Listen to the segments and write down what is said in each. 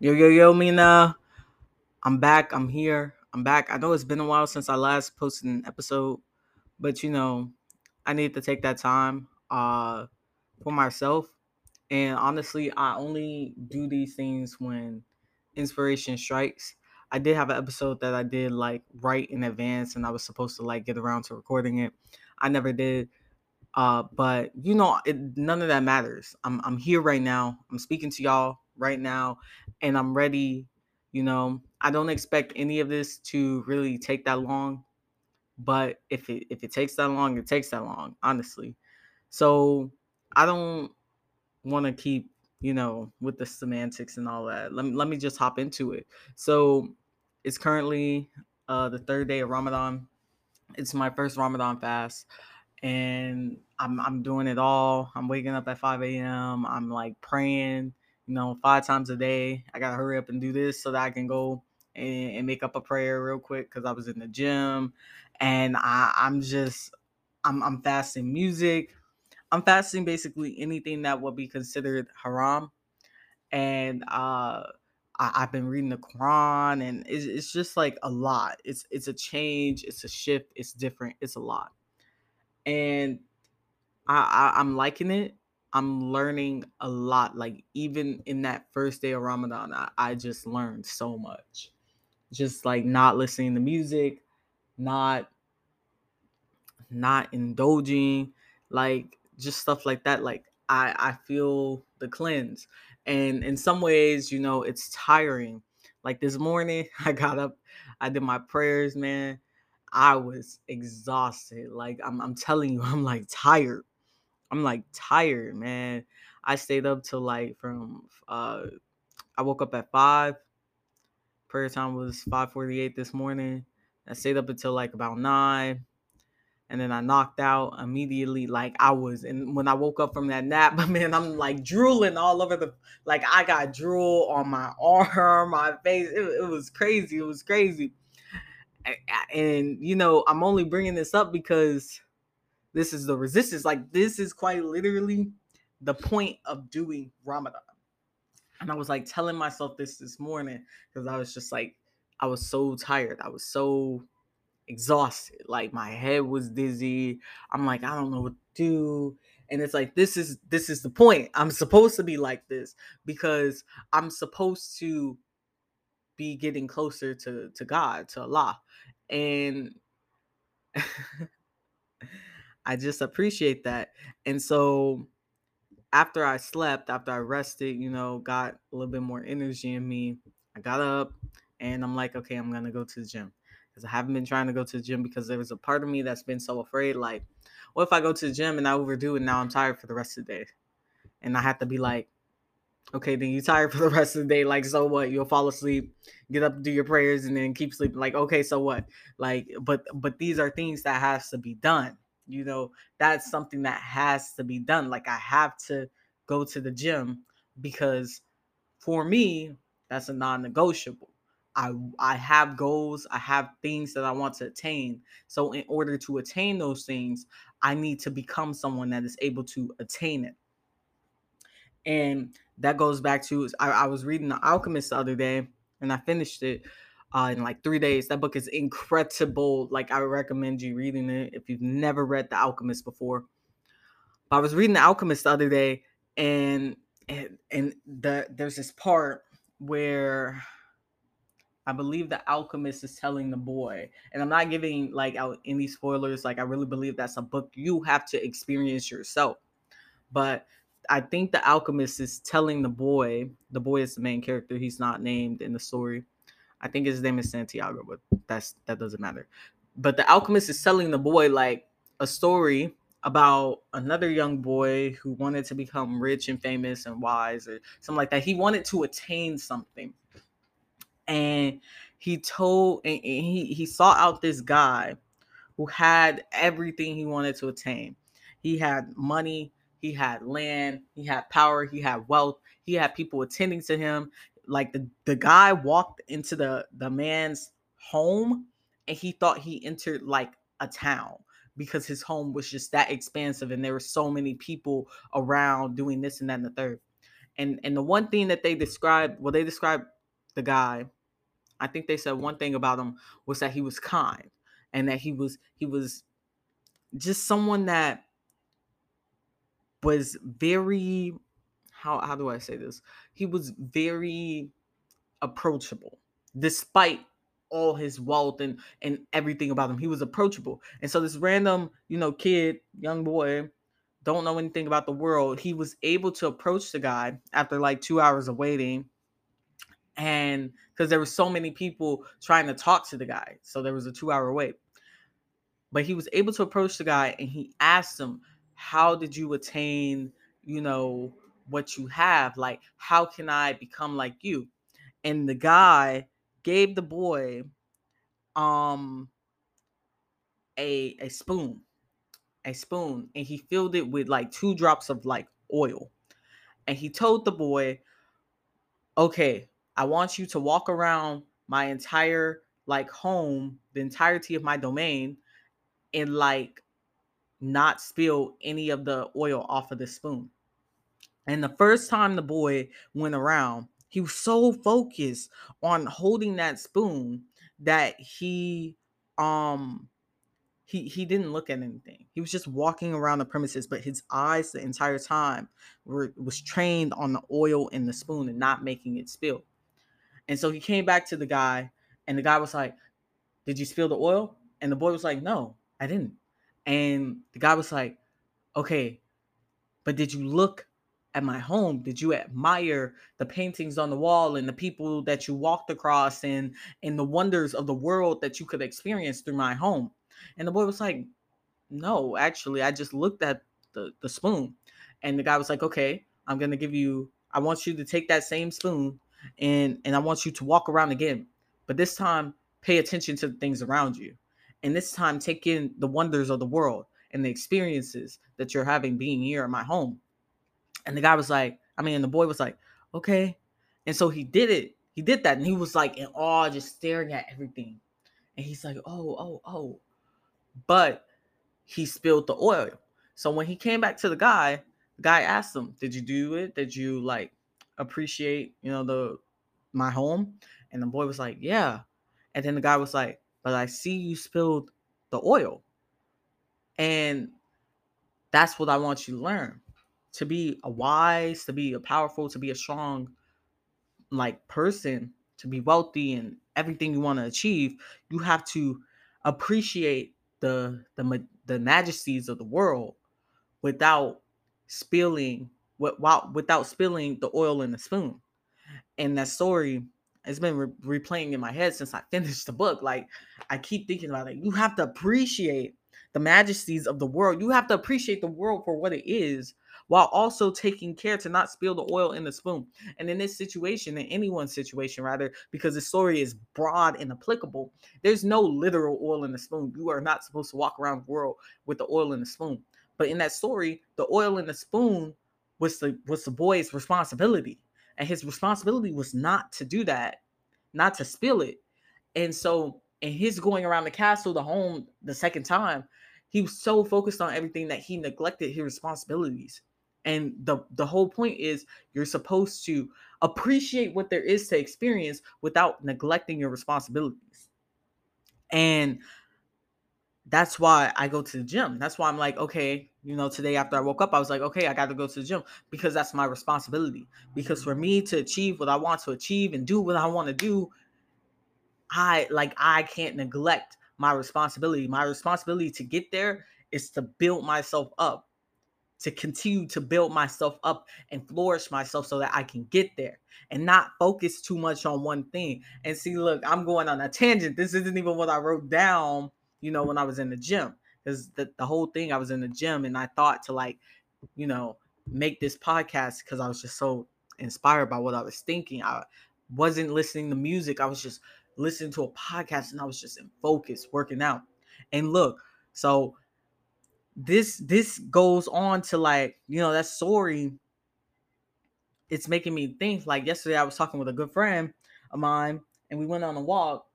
Yo, yo, yo, Mina. I'm back. I'm here. I'm back. I know it's been a while since I last posted an episode, but you know, I need to take that time uh for myself. And honestly, I only do these things when inspiration strikes. I did have an episode that I did like right in advance and I was supposed to like get around to recording it. I never did. Uh, but you know, it, none of that matters. I'm I'm here right now. I'm speaking to y'all right now, and I'm ready. You know, I don't expect any of this to really take that long, but if it if it takes that long, it takes that long, honestly. So I don't want to keep you know with the semantics and all that. Let me let me just hop into it. So it's currently uh the third day of Ramadan. It's my first Ramadan fast and I'm I'm doing it all. I'm waking up at 5 a.m. I'm like praying, you know, five times a day. I gotta hurry up and do this so that I can go and, and make up a prayer real quick because I was in the gym, and I I'm just I'm I'm fasting music. I'm fasting basically anything that would be considered haram, and uh. I, I've been reading the Quran, and it's, it's just like a lot. It's it's a change, it's a shift, it's different, it's a lot and I, I I'm liking it. I'm learning a lot. Like even in that first day of Ramadan, I, I just learned so much. Just like not listening to music, not not indulging, like just stuff like that. Like I I feel the cleanse. And in some ways, you know, it's tiring. Like this morning, I got up, I did my prayers, man. I was exhausted. Like I'm I'm telling you, I'm like tired. I'm like tired, man. I stayed up till like from uh I woke up at five. Prayer time was 548 this morning. I stayed up until like about nine. And then I knocked out immediately. Like I was, and when I woke up from that nap, man, I'm like drooling all over the, like I got drool on my arm, my face. It, it was crazy. It was crazy and you know i'm only bringing this up because this is the resistance like this is quite literally the point of doing ramadan. And i was like telling myself this this morning because i was just like i was so tired. I was so exhausted. Like my head was dizzy. I'm like i don't know what to do. And it's like this is this is the point. I'm supposed to be like this because i'm supposed to be getting closer to to God, to Allah. And I just appreciate that. And so after I slept, after I rested, you know, got a little bit more energy in me, I got up and I'm like, okay, I'm gonna go to the gym. Because I haven't been trying to go to the gym because there was a part of me that's been so afraid, like, what if I go to the gym and I overdo it and now I'm tired for the rest of the day? And I have to be like, okay, then you're tired for the rest of the day. Like, so what? You'll fall asleep, get up, do your prayers, and then keep sleeping. Like, okay, so what? Like, but but these are things that has to be done. You know, that's something that has to be done. Like, I have to go to the gym because for me, that's a non-negotiable. I I have goals, I have things that I want to attain. So in order to attain those things, I need to become someone that is able to attain it. And that goes back to I, I was reading The Alchemist the other day and I finished it uh, in like three days. That book is incredible. Like I recommend you reading it if you've never read The Alchemist before. I was reading The Alchemist the other day and and, and the there's this part where I believe the alchemist is telling the boy, and I'm not giving like out any spoilers. Like I really believe that's a book you have to experience yourself. But I think the alchemist is telling the boy, the boy is the main character. He's not named in the story. I think his name is Santiago, but that's that doesn't matter. But the alchemist is telling the boy like a story about another young boy who wanted to become rich and famous and wise or something like that. He wanted to attain something. And he told and he he sought out this guy who had everything he wanted to attain. He had money, he had land, he had power, he had wealth, he had people attending to him. Like the, the guy walked into the, the man's home and he thought he entered like a town because his home was just that expansive and there were so many people around doing this and that and the third. And and the one thing that they described, well, they described the guy. I think they said one thing about him was that he was kind and that he was he was just someone that was very how how do I say this? He was very approachable despite all his wealth and and everything about him. He was approachable. And so this random, you know, kid, young boy, don't know anything about the world, he was able to approach the guy after like 2 hours of waiting. And because there were so many people trying to talk to the guy. So there was a 2-hour wait. But he was able to approach the guy and he asked him, "How did you attain, you know, what you have? Like how can I become like you?" And the guy gave the boy um a a spoon a spoon and he filled it with like two drops of like oil and he told the boy okay i want you to walk around my entire like home the entirety of my domain and like not spill any of the oil off of the spoon and the first time the boy went around he was so focused on holding that spoon that he um he he didn't look at anything. He was just walking around the premises, but his eyes the entire time were was trained on the oil in the spoon and not making it spill. And so he came back to the guy, and the guy was like, "Did you spill the oil?" And the boy was like, "No, I didn't." And the guy was like, "Okay, but did you look at my home? Did you admire the paintings on the wall and the people that you walked across and and the wonders of the world that you could experience through my home? And the boy was like no actually i just looked at the, the spoon. And the guy was like okay i'm gonna give you i want you to take that same spoon and and i want you to walk around again but this time pay attention to the things around you. And this time take in the wonders of the world and the experiences that you're having being here in my home and the guy was like, I mean, the boy was like, okay. And so he did it. He did that. And he was like in awe, just staring at everything. And he's like, oh, oh, oh. But he spilled the oil. So when he came back to the guy, the guy asked him, Did you do it? Did you like appreciate, you know, the my home? And the boy was like, Yeah. And then the guy was like, But I see you spilled the oil. And that's what I want you to learn to be a wise, to be a powerful, to be a strong like person, to be wealthy and everything you want to achieve, you have to appreciate the the the majesties of the world without spilling without without spilling the oil in the spoon. And that story has been re- replaying in my head since I finished the book. Like I keep thinking about it. You have to appreciate the majesties of the world. You have to appreciate the world for what it is while also taking care to not spill the oil in the spoon. And in this situation, in anyone's situation, rather, because the story is broad and applicable, there's no literal oil in the spoon. You are not supposed to walk around the world with the oil in the spoon. But in that story, the oil in the spoon was the was the boy's responsibility. And his responsibility was not to do that, not to spill it. And so in his going around the castle, the home the second time, he was so focused on everything that he neglected his responsibilities. And the the whole point is you're supposed to appreciate what there is to experience without neglecting your responsibilities. And that's why I go to the gym. That's why I'm like, okay, you know, today after I woke up, I was like, okay, I got to go to the gym because that's my responsibility. Because for me to achieve what I want to achieve and do what I want to do, I like I can't neglect my responsibility. My responsibility to get there is to build myself up to continue to build myself up and flourish myself so that I can get there and not focus too much on one thing. And see, look, I'm going on a tangent. This isn't even what I wrote down, you know, when I was in the gym. Because the, the whole thing, I was in the gym and I thought to like, you know, make this podcast because I was just so inspired by what I was thinking. I wasn't listening to music. I was just listening to a podcast and I was just in focus working out. And look, so this this goes on to like you know that story it's making me think like yesterday i was talking with a good friend of mine and we went on a walk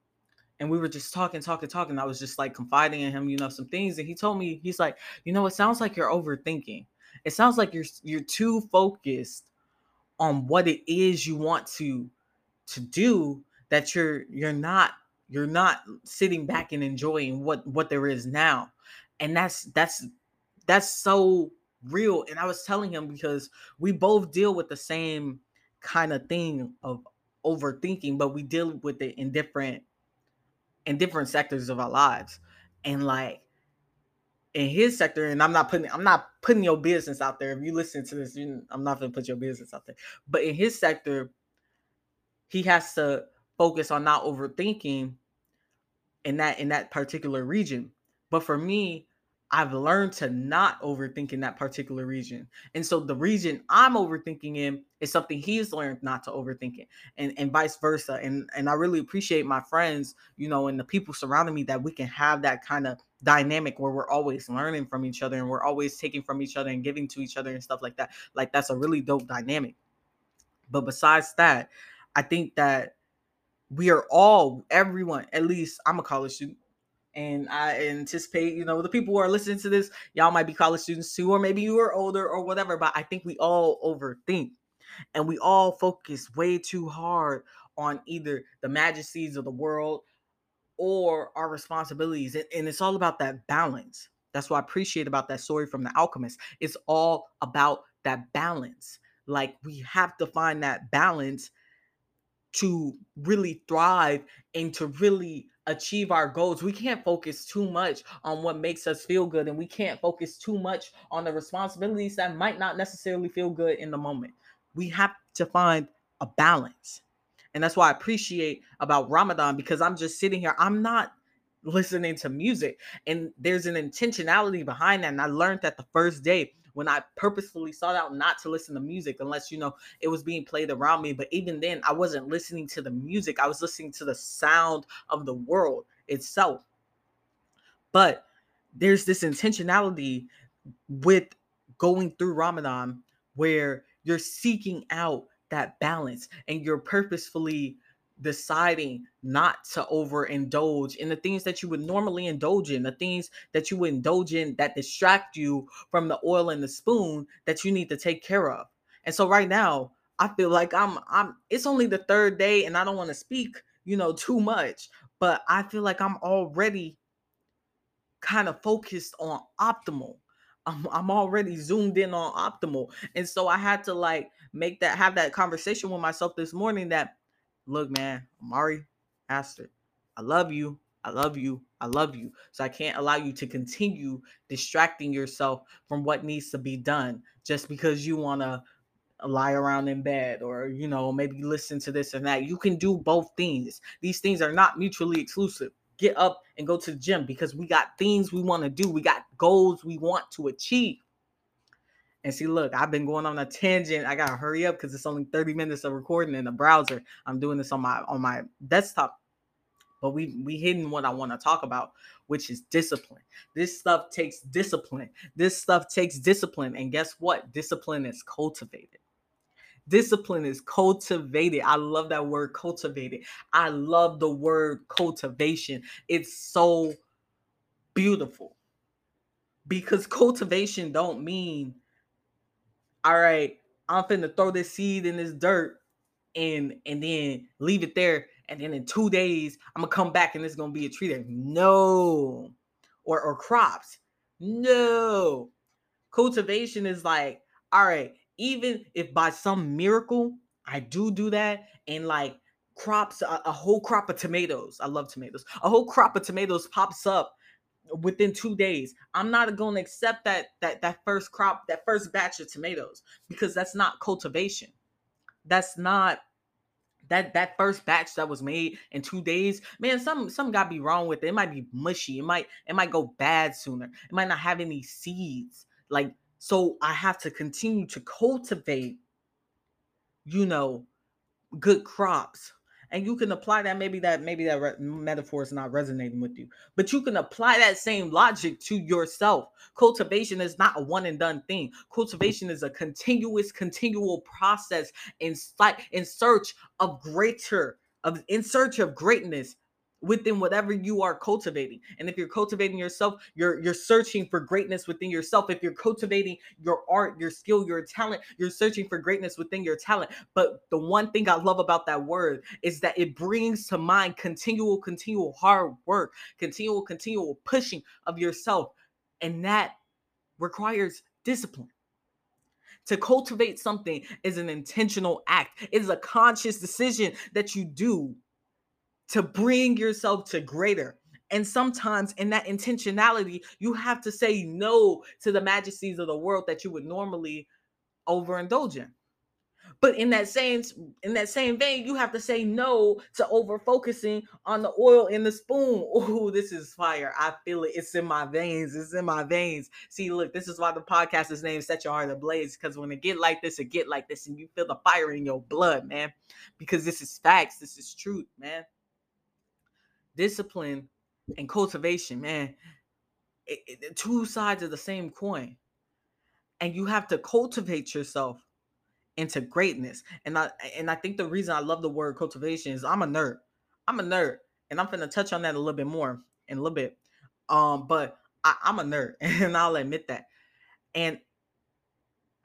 and we were just talking talking talking i was just like confiding in him you know some things and he told me he's like you know it sounds like you're overthinking. It sounds like you're you're too focused on what it is you want to to do that you're you're not you're not sitting back and enjoying what what there is now and that's that's that's so real and i was telling him because we both deal with the same kind of thing of overthinking but we deal with it in different in different sectors of our lives and like in his sector and i'm not putting i'm not putting your business out there if you listen to this you, i'm not to put your business out there but in his sector he has to focus on not overthinking in that in that particular region. But for me, I've learned to not overthink in that particular region. And so the region I'm overthinking in is something he's learned not to overthink it and, and vice versa. And and I really appreciate my friends, you know, and the people surrounding me that we can have that kind of dynamic where we're always learning from each other and we're always taking from each other and giving to each other and stuff like that. Like that's a really dope dynamic. But besides that, I think that we are all everyone at least i'm a college student and i anticipate you know the people who are listening to this y'all might be college students too or maybe you are older or whatever but i think we all overthink and we all focus way too hard on either the majesties of the world or our responsibilities and it's all about that balance. That's what i appreciate about that story from the alchemist. It's all about that balance. Like we have to find that balance to really thrive and to really achieve our goals. We can't focus too much on what makes us feel good and we can't focus too much on the responsibilities that might not necessarily feel good in the moment. We have to find a balance. And that's why I appreciate about Ramadan because I'm just sitting here. I'm not listening to music and there's an intentionality behind that and I learned that the first day when I purposefully sought out not to listen to music unless you know it was being played around me. But even then, I wasn't listening to the music, I was listening to the sound of the world itself. But there's this intentionality with going through Ramadan where you're seeking out that balance and you're purposefully deciding not to overindulge in the things that you would normally indulge in, the things that you would indulge in that distract you from the oil and the spoon that you need to take care of. And so right now, I feel like I'm I'm it's only the third day and I don't want to speak, you know, too much, but I feel like I'm already kind of focused on optimal. I'm, I'm already zoomed in on optimal. And so I had to like make that have that conversation with myself this morning that look, man, Amari Aster, I love you. I love you. I love you. So I can't allow you to continue distracting yourself from what needs to be done just because you want to lie around in bed or, you know, maybe listen to this and that. You can do both things. These things are not mutually exclusive. Get up and go to the gym because we got things we want to do. We got goals we want to achieve. And see, look, I've been going on a tangent. I gotta hurry up because it's only 30 minutes of recording in the browser. I'm doing this on my on my desktop. But we we hidden what I want to talk about, which is discipline. This stuff takes discipline. This stuff takes discipline. And guess what? Discipline is cultivated. Discipline is cultivated. I love that word cultivated. I love the word cultivation. It's so beautiful. Because cultivation don't mean all right, I'm finna throw this seed in this dirt and and then leave it there. And then in two days, I'm gonna come back and it's gonna be a tree there. No. Or or crops. No. Cultivation is like, all right, even if by some miracle I do do that and like crops a, a whole crop of tomatoes. I love tomatoes. A whole crop of tomatoes pops up within two days. I'm not going to accept that that that first crop, that first batch of tomatoes, because that's not cultivation. That's not that that first batch that was made in two days. Man, some some got be wrong with it. It might be mushy. It might it might go bad sooner. It might not have any seeds. Like so, I have to continue to cultivate. You know, good crops and you can apply that maybe that maybe that re- metaphor is not resonating with you but you can apply that same logic to yourself. Cultivation is not a one and done thing. Cultivation is a continuous continual process in sight in search of greater of in search of greatness within whatever you are cultivating. And if you're cultivating yourself, you're you're searching for greatness within yourself. If you're cultivating your art, your skill, your talent, you're searching for greatness within your talent. But the one thing I love about that word is that it brings to mind continual continual hard work, continual continual pushing of yourself. And that requires discipline. To cultivate something is an intentional act. It is a conscious decision that you do to bring yourself to greater. And sometimes in that intentionality, you have to say no to the majesties of the world that you would normally overindulge in. But in that same in that same vein, you have to say no to over focusing on the oil in the spoon. Oh, this is fire. I feel it. It's in my veins. It's in my veins. See, look, this is why the podcast is named Set Your Heart Ablaze. Because when it get like this, it get like this, and you feel the fire in your blood, man. Because this is facts. This is truth, man discipline and cultivation, man, it, it, two sides of the same coin. And you have to cultivate yourself into greatness. And I and I think the reason I love the word cultivation is I'm a nerd. I'm a nerd, and I'm gonna touch on that a little bit more in a little bit. Um, but I, I'm a nerd, and I'll admit that. And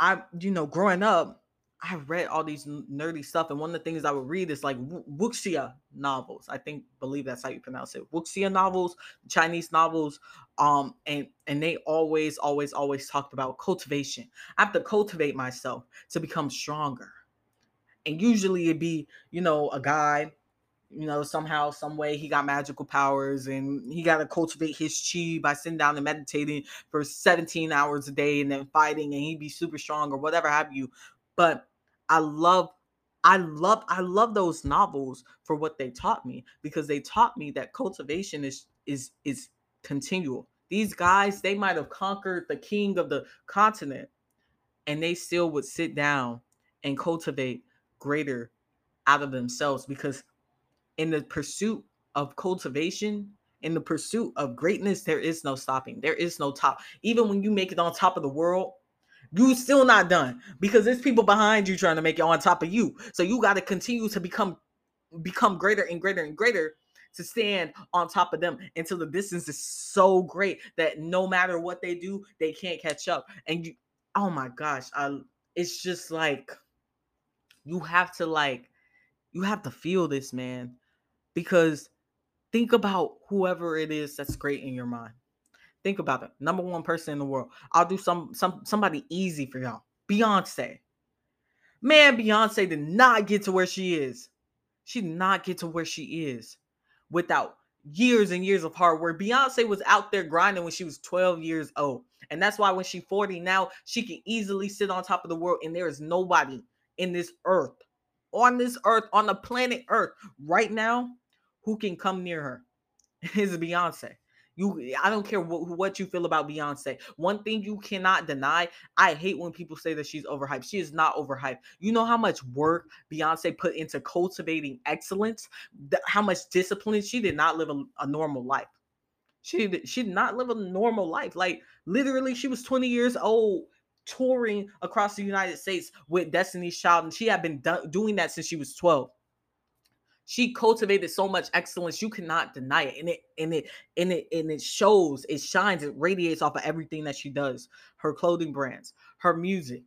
I, you know, growing up, I read all these nerdy stuff, and one of the things I would read is like wuxia novels. I think believe that's how you pronounce it. Wuxia novels, Chinese novels, um, and and they always, always, always talked about cultivation. I have to cultivate myself to become stronger, and usually it'd be you know a guy, you know somehow, some way he got magical powers, and he got to cultivate his chi by sitting down and meditating for 17 hours a day, and then fighting, and he'd be super strong or whatever have you. But I love I love I love those novels for what they taught me because they taught me that cultivation is is is continual. These guys, they might have conquered the king of the continent and they still would sit down and cultivate greater out of themselves because in the pursuit of cultivation, in the pursuit of greatness, there is no stopping. There is no top. Even when you make it on top of the world, you still not done because there's people behind you trying to make it on top of you. So you got to continue to become become greater and greater and greater to stand on top of them until the distance is so great that no matter what they do, they can't catch up. And you, oh my gosh, I, it's just like you have to like you have to feel this, man, because think about whoever it is that's great in your mind. Think about it. Number one person in the world. I'll do some some somebody easy for y'all. Beyonce. Man, Beyonce did not get to where she is. She did not get to where she is without years and years of hard work. Beyonce was out there grinding when she was 12 years old. And that's why when she's 40 now, she can easily sit on top of the world. And there is nobody in this earth, on this earth, on the planet Earth right now, who can come near her. It's Beyonce. You, I don't care what, what you feel about Beyonce. One thing you cannot deny, I hate when people say that she's overhyped. She is not overhyped. You know how much work Beyonce put into cultivating excellence, how much discipline. She did not live a, a normal life. She did, she did not live a normal life. Like literally, she was 20 years old touring across the United States with Destiny's Child, and she had been do- doing that since she was 12 she cultivated so much excellence you cannot deny it and it and it and it and it shows it shines it radiates off of everything that she does her clothing brands her music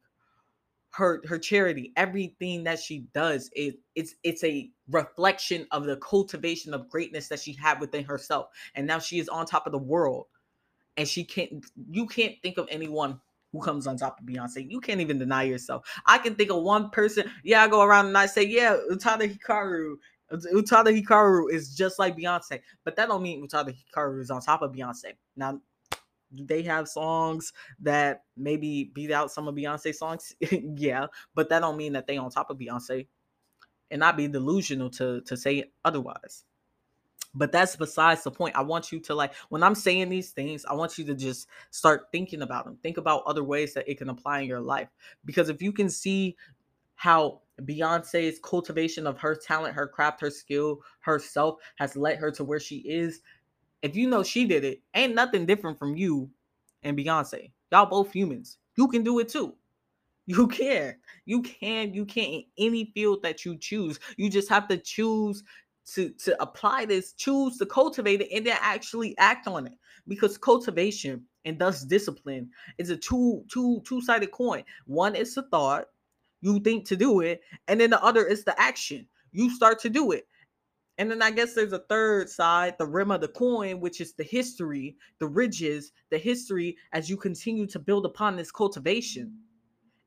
her her charity everything that she does is it's it's a reflection of the cultivation of greatness that she had within herself and now she is on top of the world and she can't you can't think of anyone who comes on top of Beyonce. You can't even deny yourself. I can think of one person. Yeah, I go around and I say, yeah, Utada Hikaru Utada Hikaru is just like Beyonce, but that don't mean Utada Hikaru is on top of Beyonce. Now, they have songs that maybe beat out some of Beyonce songs, yeah, but that don't mean that they on top of Beyonce, and not be delusional to to say otherwise. But that's besides the point. I want you to like when I'm saying these things, I want you to just start thinking about them. Think about other ways that it can apply in your life. Because if you can see how Beyonce's cultivation of her talent, her craft, her skill, herself has led her to where she is. If you know she did it, ain't nothing different from you and Beyonce. Y'all both humans. You can do it too. You can. You can. You can in any field that you choose. You just have to choose to to apply this, choose to cultivate it, and then actually act on it. Because cultivation and thus discipline is a two two two-sided coin. One is the thought, you think to do it, and then the other is the action. You start to do it. And then I guess there's a third side, the rim of the coin, which is the history, the ridges, the history as you continue to build upon this cultivation,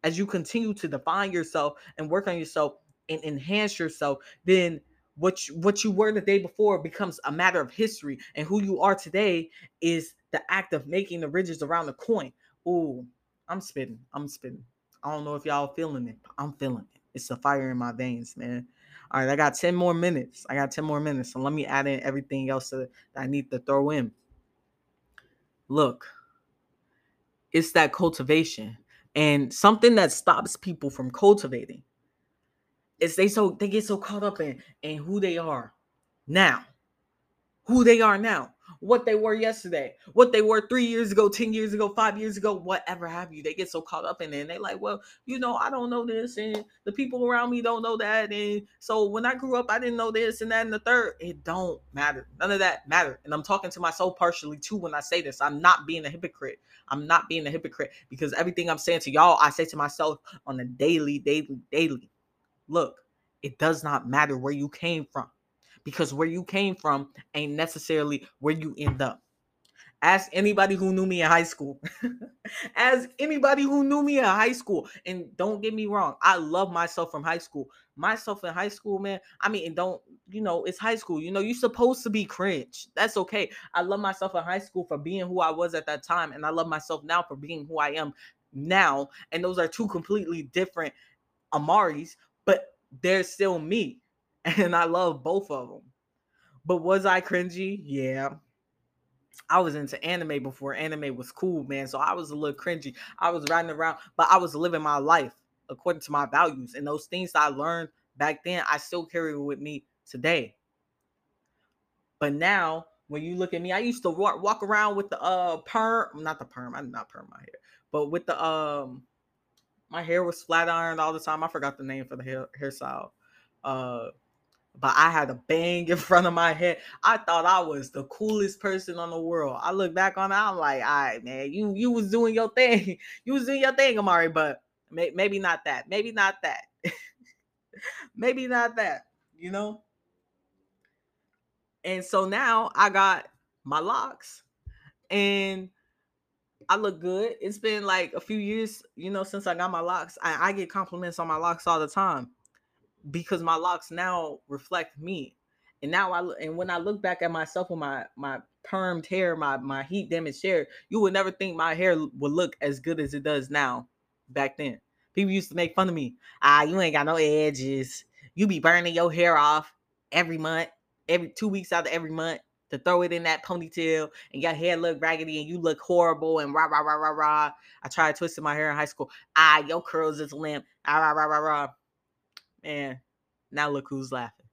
as you continue to define yourself and work on yourself and enhance yourself, then what you, what you were the day before becomes a matter of history. And who you are today is the act of making the ridges around the coin. Ooh, i'm spitting. I'm spitting i don't know if y'all feeling it i'm feeling it. It's the fire in my veins man. All right i got 10 more minutes. I got 10 more minutes so let me add in everything else that i need to throw in. Look it's that cultivation and something that stops people from cultivating is they so they get so caught up in in who they are now. Who they are now what they were yesterday what they were three years ago ten years ago five years ago whatever have you. They get so caught up in it and they like well you know i don't know this and the people around me don't know that and so when i grew up i didn't know this and that and the third. It don't matter. None of that matter. And i'm talking to myself partially too when i say this. I'm not being a hypocrite. I'm not being a hypocrite because everything i'm saying to y'all i say to myself on a daily daily daily. Look, it does not matter where you came from because where you came from ain't necessarily where you end up. Ask anybody who knew me in high school. Ask anybody who knew me in high school. And don't get me wrong, I love myself from high school. Myself in high school, man. I mean, and don't, you know, it's high school. You know, you're supposed to be cringe. That's okay. I love myself in high school for being who I was at that time. And I love myself now for being who I am now. And those are two completely different Amaris, but they're still me. And I love both of them. But was I cringy? Yeah. I was into anime before anime was cool, man. So I was a little cringy. I was riding around, but I was living my life according to my values. And those things I learned back then, I still carry with me today. But now, when you look at me, I used to walk, walk around with the uh perm, not the perm, I'm not perm my hair, but with the um my hair was flat ironed all the time. I forgot the name for the hair hairstyle. Uh, but I had a bang in front of my head. I thought I was the coolest person on the world. I look back on it, I'm like, all right, man, you you was doing your thing. You was doing your thing, Amari, but may, maybe not that. Maybe not that. maybe not that, you know? And so now I got my locks. And I look good. It's been like a few years, you know, since I got my locks. I, I get compliments on my locks all the time because my locks now reflect me. And now I and when I look back at myself with my my permed hair, my my heat damaged hair, you would never think my hair would look as good as it does now. Back then, people used to make fun of me. Ah, you ain't got no edges. You be burning your hair off every month, every two weeks out of every month to throw it in that ponytail and your hair look raggedy and you look horrible and rah rah rah rah rah. I tried twisting my hair in high school. Ah, your curls is limp. Ah rah rah rah rah. Man, now look who's laughing.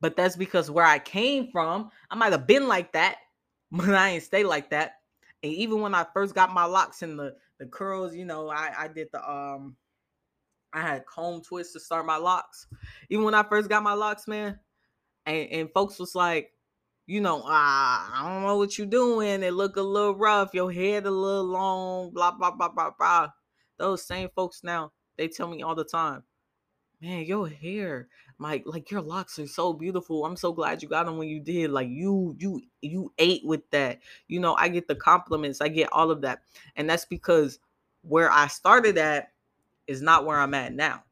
But that's because where I came from, I might have been like that, but I ain't stay like that. And even when I first got my locks and the the curls, you know, I I did the um I had comb twists to start my locks. Even when I first got my locks, man, and, and folks was like, you know, ah, I don't know what you're doing. It look a little rough. Your head a little long. Blah blah blah blah blah. Those same folks now, they tell me all the time, man, your hair, like like your locks are so beautiful. I'm so glad you got them when you did. Like you you you ate with that. You know, I get the compliments. I get all of that, and that's because where I started at is not where I'm at now.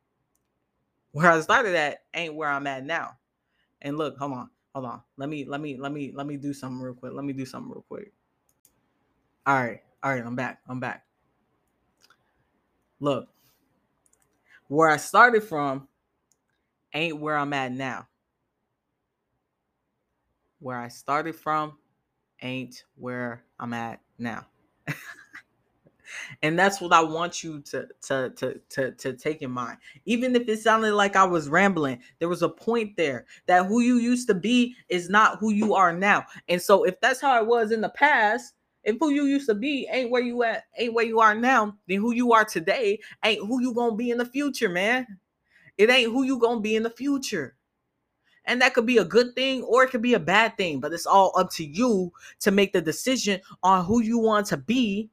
Where I started at ain't where I'm at now. And look, hold on hold on. Let me let me let me let me do something real quick. Let me do something real quick. All right. All right, I'm back. I'm back. Look. Where I started from ain't where I'm at now. Where I started from ain't where I'm at now. and that's what I want you to to to to to take in mind. Even if it sounded like I was rambling, there was a point there that who you used to be is not who you are now. And so if that's how it was in the past, if who you used to be ain't where you at, ain't where you are now, then who you are today ain't who you gonna be in the future, man. It ain't who you gonna be in the future. And that could be a good thing or it could be a bad thing, but it's all up to you to make the decision on who you want to be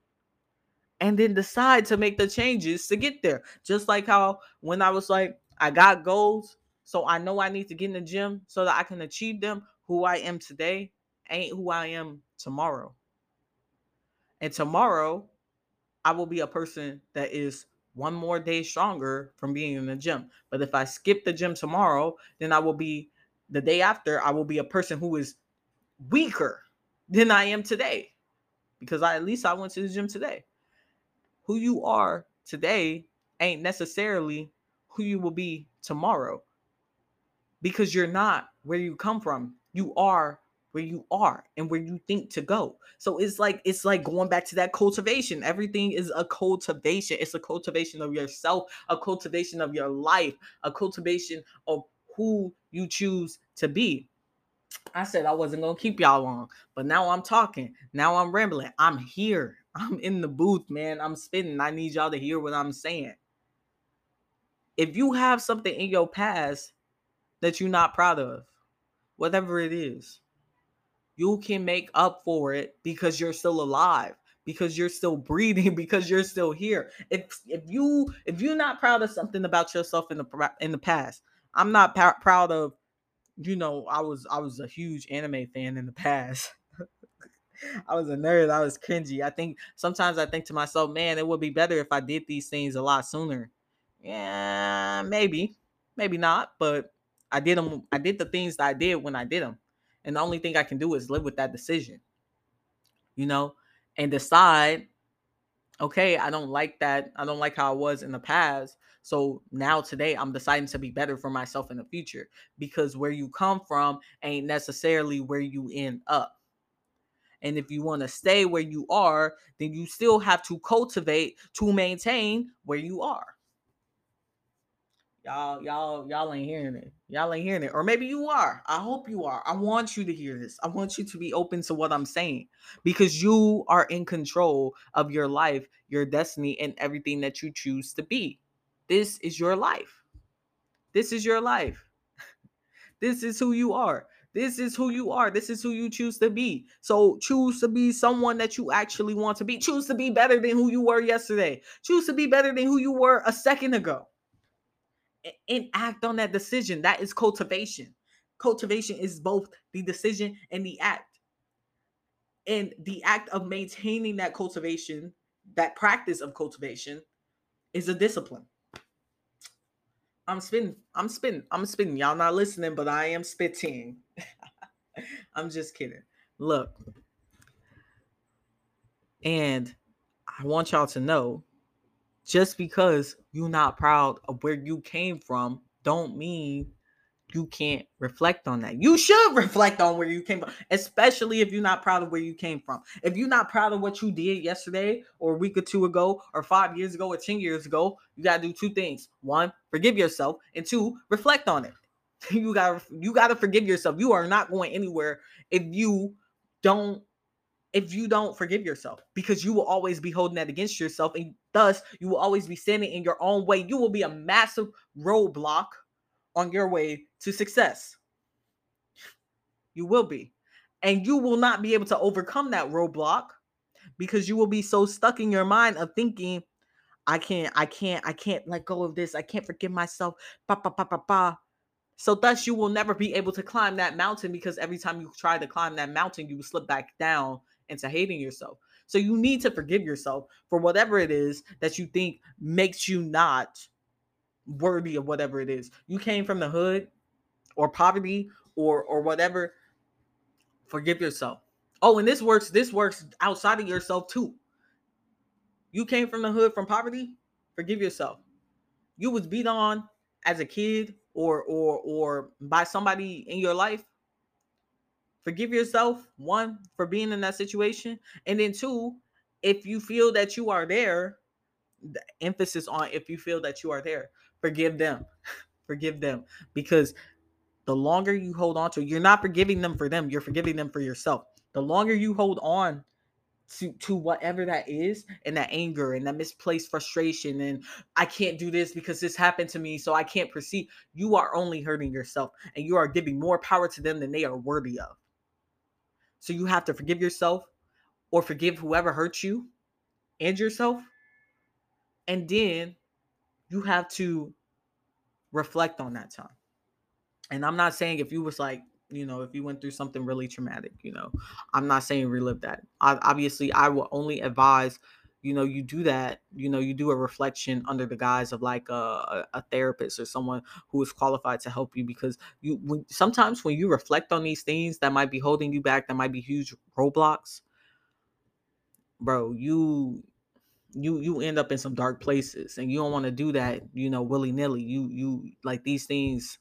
and then decide to make the changes to get there. Just like how when I was like, I got goals, so I know I need to get in the gym so that I can achieve them. Who I am today ain't who I am tomorrow. And tomorrow, I will be a person that is one more day stronger from being in the gym. But if I skip the gym tomorrow, then I will be the day after, I will be a person who is weaker than I am today because I at least I went to the gym today. Who you are today ain't necessarily who you will be tomorrow because you're not where you come from. You are where you are and where you think to go. So it's like it's like going back to that cultivation. Everything is a cultivation. It's a cultivation of yourself, a cultivation of your life, a cultivation of who you choose to be. I said I wasn't going to keep y'all long, but now I'm talking. Now I'm rambling. I'm here. I'm in the booth, man. I'm spitting. I need y'all to hear what I'm saying. If you have something in your past that you're not proud of, whatever it is, you can make up for it because you're still alive because you're still breathing because you're still here if if you if you're not proud of something about yourself in the in the past i'm not p- proud of you know i was i was a huge anime fan in the past I was a nerd. I was cringy. I think sometimes I think to myself, man, it would be better if I did these things a lot sooner. Yeah, maybe, maybe not, but I did them. I did the things that I did when I did them. And the only thing I can do is live with that decision, you know, and decide, okay, I don't like that. I don't like how I was in the past. So now today I'm deciding to be better for myself in the future because where you come from ain't necessarily where you end up. And if you want to stay where you are, then you still have to cultivate to maintain where you are. Y'all, y'all, y'all ain't hearing it. Y'all ain't hearing it. Or maybe you are. I hope you are. I want you to hear this. I want you to be open to what I'm saying because you are in control of your life, your destiny, and everything that you choose to be. This is your life. This is your life. this is who you are. This is who you are. This is who you choose to be. So choose to be someone that you actually want to be. Choose to be better than who you were yesterday. Choose to be better than who you were a second ago and act on that decision. That is cultivation. Cultivation is both the decision and the act. And the act of maintaining that cultivation, that practice of cultivation, is a discipline. I'm spitting. I'm spitting. I'm spitting. Y'all not listening, but I am spitting. I'm just kidding. Look. And I want y'all to know just because you're not proud of where you came from don't mean you can't reflect on that. You should reflect on where you came from, especially if you're not proud of where you came from. If you're not proud of what you did yesterday or a week or two ago or 5 years ago or 10 years ago, you got to do two things. One, forgive yourself, and two, reflect on it. You got you got to forgive yourself. You are not going anywhere if you don't if you don't forgive yourself because you will always be holding that against yourself and thus you will always be standing in your own way. You will be a massive roadblock on your way to success. You will be. And you will not be able to overcome that roadblock because you will be so stuck in your mind of thinking i can't i can't i can't let go of this. I can't forgive myself. Ba, ba, ba, ba, ba. so thus you will never be able to climb that mountain because every time you try to climb that mountain you slip back down into hating yourself. So you need to forgive yourself for whatever it is that you think makes you not worthy of whatever it is. You came from the hood or poverty or or whatever. Forgive yourself. Oh, and this works this works outside of yourself too. You came from the hood from poverty? Forgive yourself. You was beat on as a kid or or or by somebody in your life forgive yourself one for being in that situation and then two if you feel that you are there the emphasis on if you feel that you are there forgive them. Forgive them because the longer you hold on to you're not forgiving them for them you're forgiving them for yourself. The longer you hold on to to whatever that is and that anger and that misplaced frustration and I can't do this because this happened to me so I can't proceed you are only hurting yourself and you are giving more power to them than they are worthy of so you have to forgive yourself or forgive whoever hurt you and yourself and then you have to reflect on that time and I'm not saying if you was like you know, if you went through something really traumatic, you know, I'm not saying relive that. I, obviously, I will only advise, you know, you do that, you know, you do a reflection under the guise of like a, a therapist or someone who is qualified to help you because you, when, sometimes when you reflect on these things that might be holding you back, that might be huge roadblocks, bro, you, you you end up in some dark places and you don't want to do that you know willy-nilly. You you like these things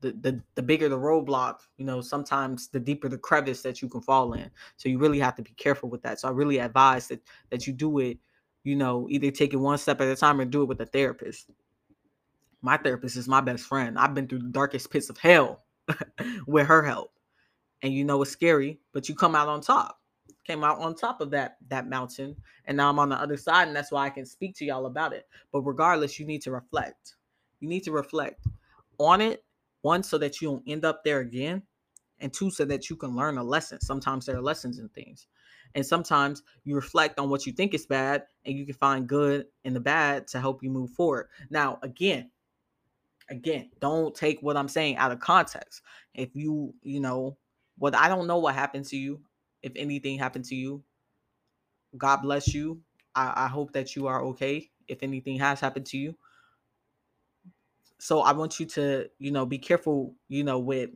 the, the the bigger the roadblock, you know, sometimes the deeper the crevice that you can fall in. So you really have to be careful with that. So I really advise that that you do it, you know, either take it one step at a time or do it with a therapist. My therapist is my best friend. I've been through the darkest pits of hell with her help. And you know it's scary, but you come out on top. Came out on top of that that mountain, and now I'm on the other side, and that's why I can speak to y'all about it. But regardless, you need to reflect. You need to reflect on it one, so that you don't end up there again. And two, so that you can learn a lesson. Sometimes there are lessons in things. And sometimes you reflect on what you think is bad and you can find good in the bad to help you move forward. Now, again, again, don't take what I'm saying out of context. If you, you know, what I don't know what happened to you, if anything happened to you, God bless you. I, I hope that you are okay if anything has happened to you so I want you to, you know, be careful, you know, with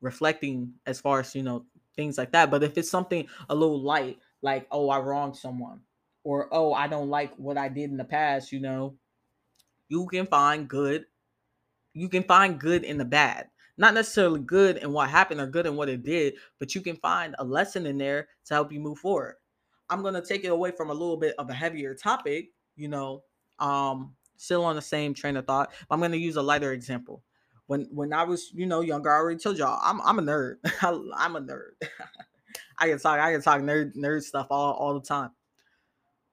reflecting as far as, you know, things like that. But if it's something a little light, like, oh, I wronged someone, or oh, I don't like what I did in the past, you know, you can find good. You can find good in the bad. Not necessarily good in what happened or good in what it did, but you can find a lesson in there to help you move forward. I'm gonna take it away from a little bit of a heavier topic, you know, um, still on the same train of thought. I'm going to use a lighter example. When when I was you know younger, I already told y'all I'm I'm a nerd. I'm a nerd. I can talk I can talk nerd nerd stuff all all the time.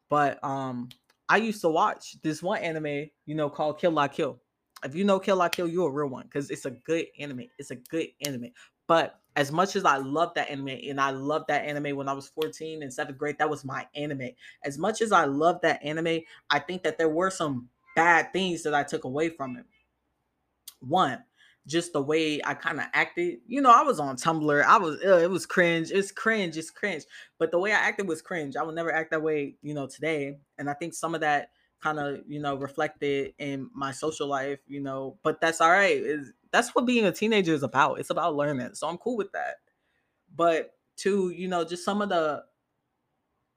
But um, I used to watch this one anime you know called Kill La Kill. If you know Kill La Kill, you're a real one because it's a good anime. It's a good anime. But as much as I love that anime, and I loved that anime when I was 14 in seventh grade, that was my anime. As much as I love that anime, I think that there were some bad things that I took away from it. One, just the way I kind of acted. You know, I was on Tumblr. I was it was cringe. It's cringe. It's cringe. But the way I acted was cringe. I would never act that way, you know, today. And I think some of that kind of, you know, reflected in my social life, you know, but that's all right. Is that's what being a teenager is about. It's about learning. So I'm cool with that. But two, you know, just some of the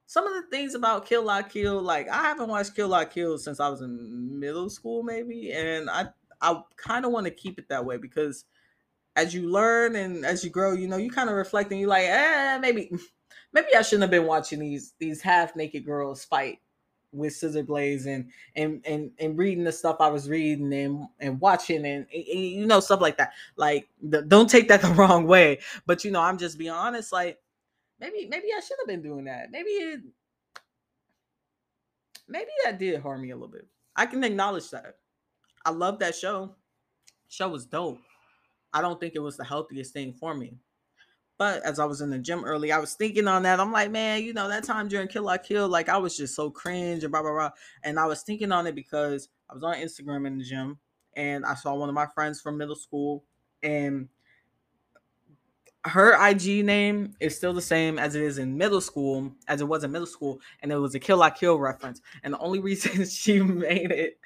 some of the things about Kill La Kill, like I haven't watched Kill La Kill since I was in middle school, maybe, and I I kind of want to keep it that way because as you learn and as you grow, you know, you kind of reflect and you're like, eh, maybe maybe I shouldn't have been watching these these half naked girls fight with scissor blades and and and and reading the stuff I was reading and and watching and, and you know stuff like that. Like the, don't take that the wrong way, but you know, I'm just being honest. Like maybe maybe I should have been doing that. Maybe it maybe that did harm me a little bit. I can acknowledge that. I love that show. Show was dope. I don't think it was the healthiest thing for me. But as I was in the gym early, I was thinking on that. I'm like, man, you know, that time during Kill La Kill, like I was just so cringe and blah blah blah. And I was thinking on it because I was on Instagram in the gym and I saw one of my friends from middle school and her IG name is still the same as it is in middle school, as it was in middle school, and it was a Kill La Kill reference. And the only reason she made it,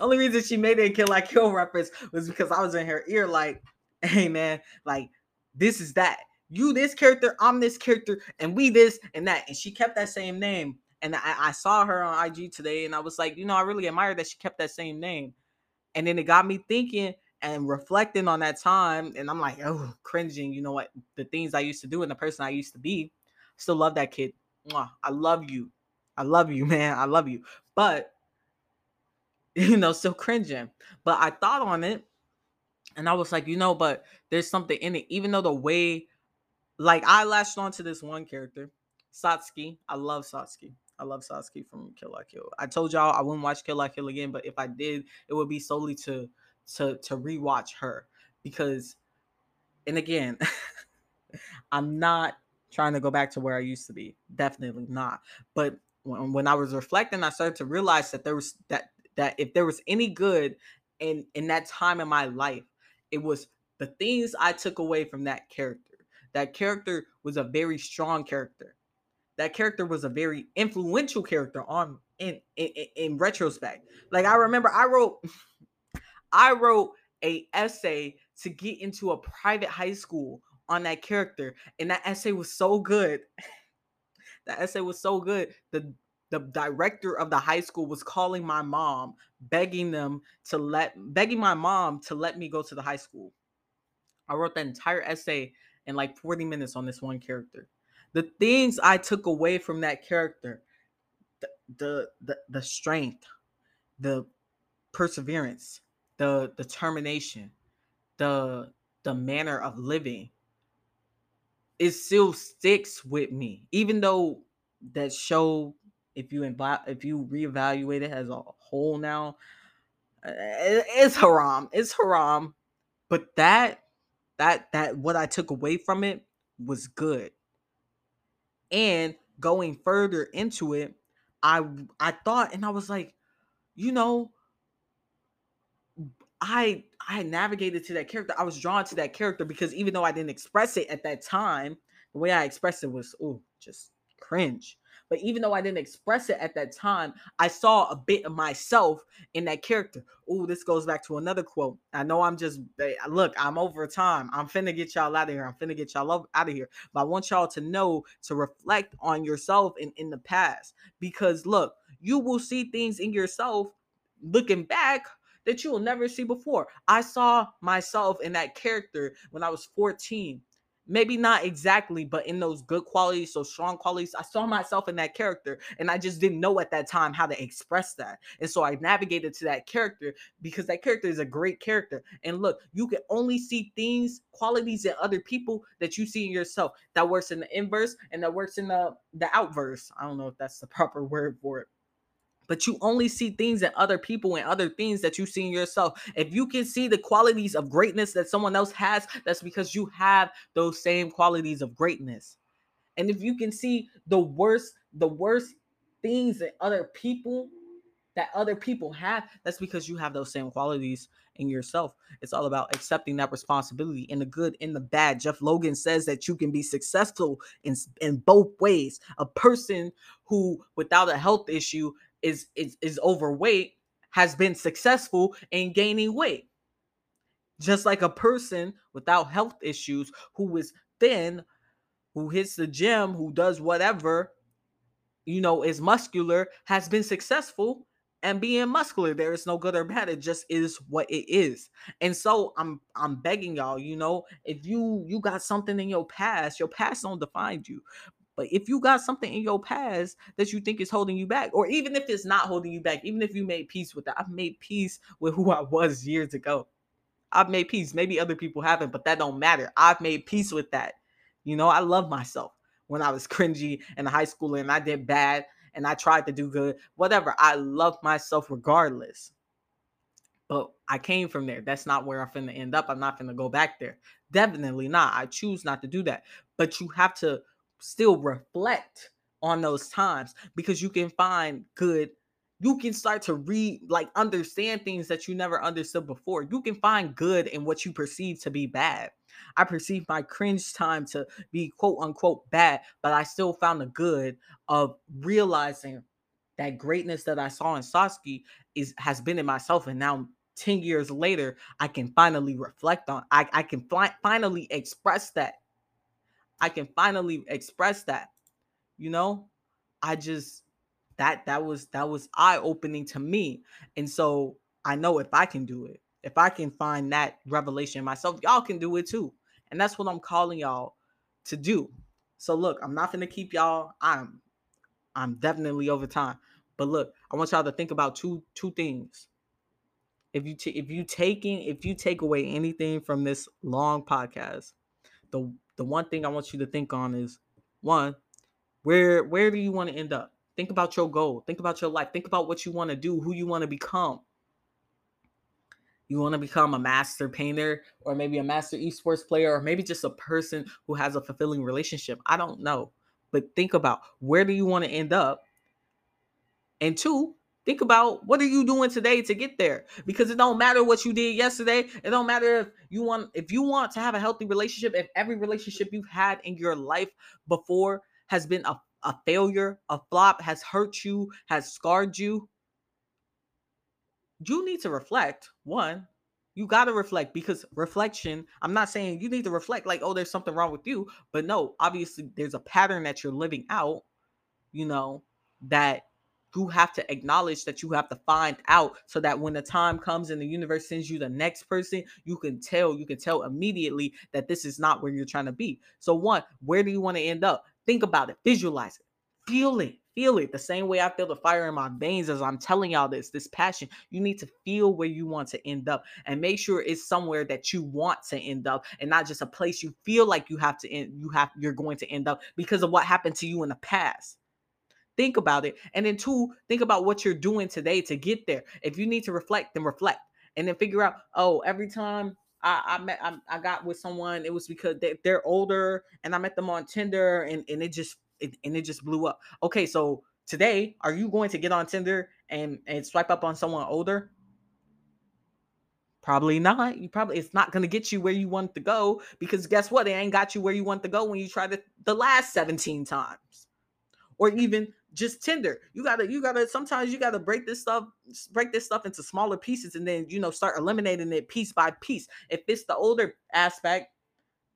only reason she made it a Kill La Kill reference was because I was in her ear, like, hey man, like this is that. You this character, I'm this character, and we this and that. And she kept that same name. And I, I saw her on IG today, and I was like, you know, I really admire that she kept that same name. And then it got me thinking and reflecting on that time and i'm like oh cringing you know what the things i used to do and the person i used to be still love that kid Mwah. i love you i love you man i love you but you know still cringing but i thought on it and i was like you know but there's something in it even though the way like i latched on to this one character Satsuki. I love Satsuki. I love Satsuki from Kill La Kill. I told y'all I wouldn't watch Kill La Kill again, but if I did, it would be solely to to to rewatch her because, and again, I'm not trying to go back to where I used to be. Definitely not. But when, when I was reflecting, I started to realize that there was that that if there was any good in in that time in my life, it was the things I took away from that character. That character was a very strong character. That character was a very influential character on in in, in retrospect. Like I remember I wrote I wrote a essay to get into a private high school on that character and that essay was so good. that essay was so good. The the director of the high school was calling my mom, begging them to let begging my mom to let me go to the high school. I wrote that entire essay in like 40 minutes on this one character. The things I took away from that character, the the the, the strength, the perseverance, the determination, the the manner of living, it still sticks with me. Even though that show, if you invi- if you reevaluate it as a whole now, uh, it's haram. It's haram. But that that that what I took away from it was good. And going further into it, I I thought and I was like, you know, I I navigated to that character. I was drawn to that character because even though I didn't express it at that time, the way I expressed it was oh, just cringe. But even though I didn't express it at that time, I saw a bit of myself in that character. Oh, this goes back to another quote. I know I'm just look, I'm over time. I'm finna get y'all out of here. I'm finna get y'all out of here. But I want y'all to know to reflect on yourself in, in the past. Because look, you will see things in yourself looking back that you will never see before. I saw myself in that character when I was 14 maybe not exactly, but in those good qualities, so strong qualities, I saw myself in that character, and I just didn't know at that time how to express that. And so I navigated to that character because that character is a great character. And look, you can only see things, qualities in other people that you see in yourself. That works in the inverse and that works in the the outverse. I don't know if that's the proper word for it but you only see things in other people and other things that you see in yourself. If you can see the qualities of greatness that someone else has, that's because you have those same qualities of greatness. And if you can see the worst, the worst things that other people that other people have, that's because you have those same qualities in yourself. It's all about accepting that responsibility in the good, in the bad. Jeff Logan says that you can be successful in in both ways. A person who without a health issue is is, is overweight has been successful in gaining weight. Just like a person without health issues who is thin, who hits the gym, who does whatever, you know, is muscular, has been successful and being muscular. There is no good or bad. It just is what it is. And so I'm I'm begging y'all, you know, if you you got something in your past, your past don't define you. But if you got something in your past that you think is holding you back, or even if it's not holding you back, even if you made peace with that, I've made peace with who I was years ago. I've made peace. Maybe other people haven't, but that don't matter. I've made peace with that. You know, I love myself when I was cringy in high school and I did bad and I tried to do good. Whatever. I love myself regardless. But I came from there. That's not where I'm finna end up. I'm not finna go back there. Definitely not. I choose not to do that. But you have to still reflect on those times because you can find good you can start to read like understand things that you never understood before. You can find good in what you perceive to be bad. I perceive my cringe time to be quote unquote bad but i still found the good of realizing that greatness that i saw in Satsuki is has been in myself and now 10 years later i can finally reflect on i, I can fi- finally express that I can finally express that. You know, I just that that was that was eye opening to me. And so I know if I can do it, if I can find that revelation myself, y'all can do it too. And that's what I'm calling y'all to do. So look, I'm not gonna keep y'all. I'm I'm definitely over time. But look, I want y'all to think about two two things. If you t- if you taking if you take away anything from this long podcast, the the one thing I want you to think on is one, Where where do you want to end up? Think about your goal. Think about your life. Think about what you want to do, who you want to become. You want to become a master painter or maybe a master esports player or maybe just a person who has a fulfilling relationship. I don't know. But think about where do you want to end up? And two, think about what are you doing today to get there? Because it don't matter what you did yesterday. It don't matter if you want if you want to have a healthy relationship if every relationship you've had in your life before has been a, a failure a flop has hurt you has scarred you you need to reflect. One you got to reflect because reflection i'm not saying you need to reflect like oh there's something wrong with you but no obviously there's a pattern that you're living out you know that you have to acknowledge that you have to find out so that when the time comes and the universe sends you the next person you can tell you can tell immediately that this is not where you're trying to be. So one where do you want to end up? Think about it visualize it feel it feel it. The same way i feel the fire in my veins as i'm telling y'all this this passion. You need to feel where you want to end up and make sure it's somewhere that you want to end up and not just a place you feel like you have to end you have you're going to end up because of what happened to you in the past think about it and then two think about what you're doing today to get there if you need to reflect then reflect and then figure out oh every time I, I met I, I got with someone it was because they, they're older and I met them on Tinder and, and it just it, and it just blew up okay so today are you going to get on Tinder and and swipe up on someone older Probably not. You probably it's not gonna get you where you want to go because guess what? It ain't got you where you want to go when you tried it the last 17 times. Or mm. even just Tinder. You gotta, you gotta. Sometimes you gotta break this stuff, break this stuff into smaller pieces, and then you know start eliminating it piece by piece. If it's the older aspect,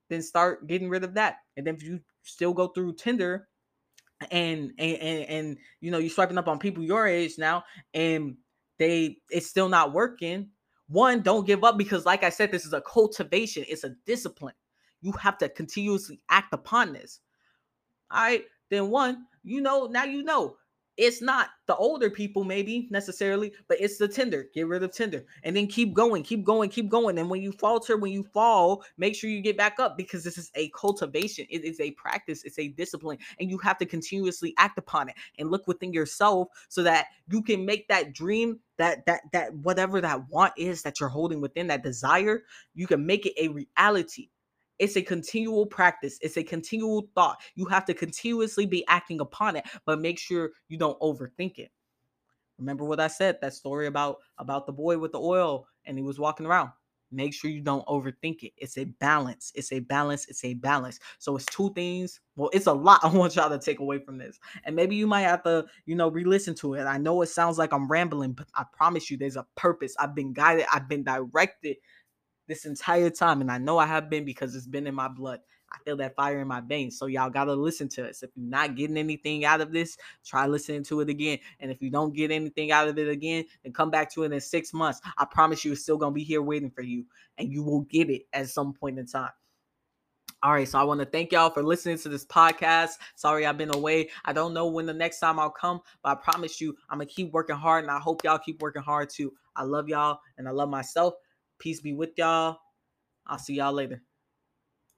then start getting rid of that. And then if you still go through Tinder, and and and, and you know you're swiping up on people your age now, and they it's still not working. One, don't give up because, like I said, this is a cultivation. It's a discipline. You have to continuously act upon this. All right. Then one, you know, now you know it's not the older people maybe necessarily but it's the Tinder get rid of Tinder and then keep going keep going keep going and when you falter when you fall make sure you get back up because this is a cultivation it is a practice it's a discipline and you have to continuously act upon it and look within yourself so that you can make that dream that that that whatever that want is that you're holding within that desire you can make it a reality it's a continual practice. It's a continual thought. You have to continuously be acting upon it, but make sure you don't overthink it. Remember what I said, that story about about the boy with the oil and he was walking around. Make sure you don't overthink it. It's a balance. It's a balance. It's a balance. So it's two things. Well, it's a lot I want y'all to take away from this. And maybe you might have to, you know, re-listen to it. I know it sounds like I'm rambling, but I promise you there's a purpose. I've been guided, I've been directed this entire time. And I know I have been because it's been in my blood. I feel that fire in my veins. So y'all gotta listen to us. If you're not getting anything out of this, try listening to it again. And if you don't get anything out of it again, then come back to it in six months. I promise you, it's still gonna be here waiting for you, and you will get it at some point in time. All right, so I want to thank y'all for listening to this podcast. Sorry I've been away. I don't know when the next time I'll come, but I promise you I'm going to keep working hard and I hope y'all keep working hard too. I love y'all and I love myself. Peace be with y'all. I'll see y'all later.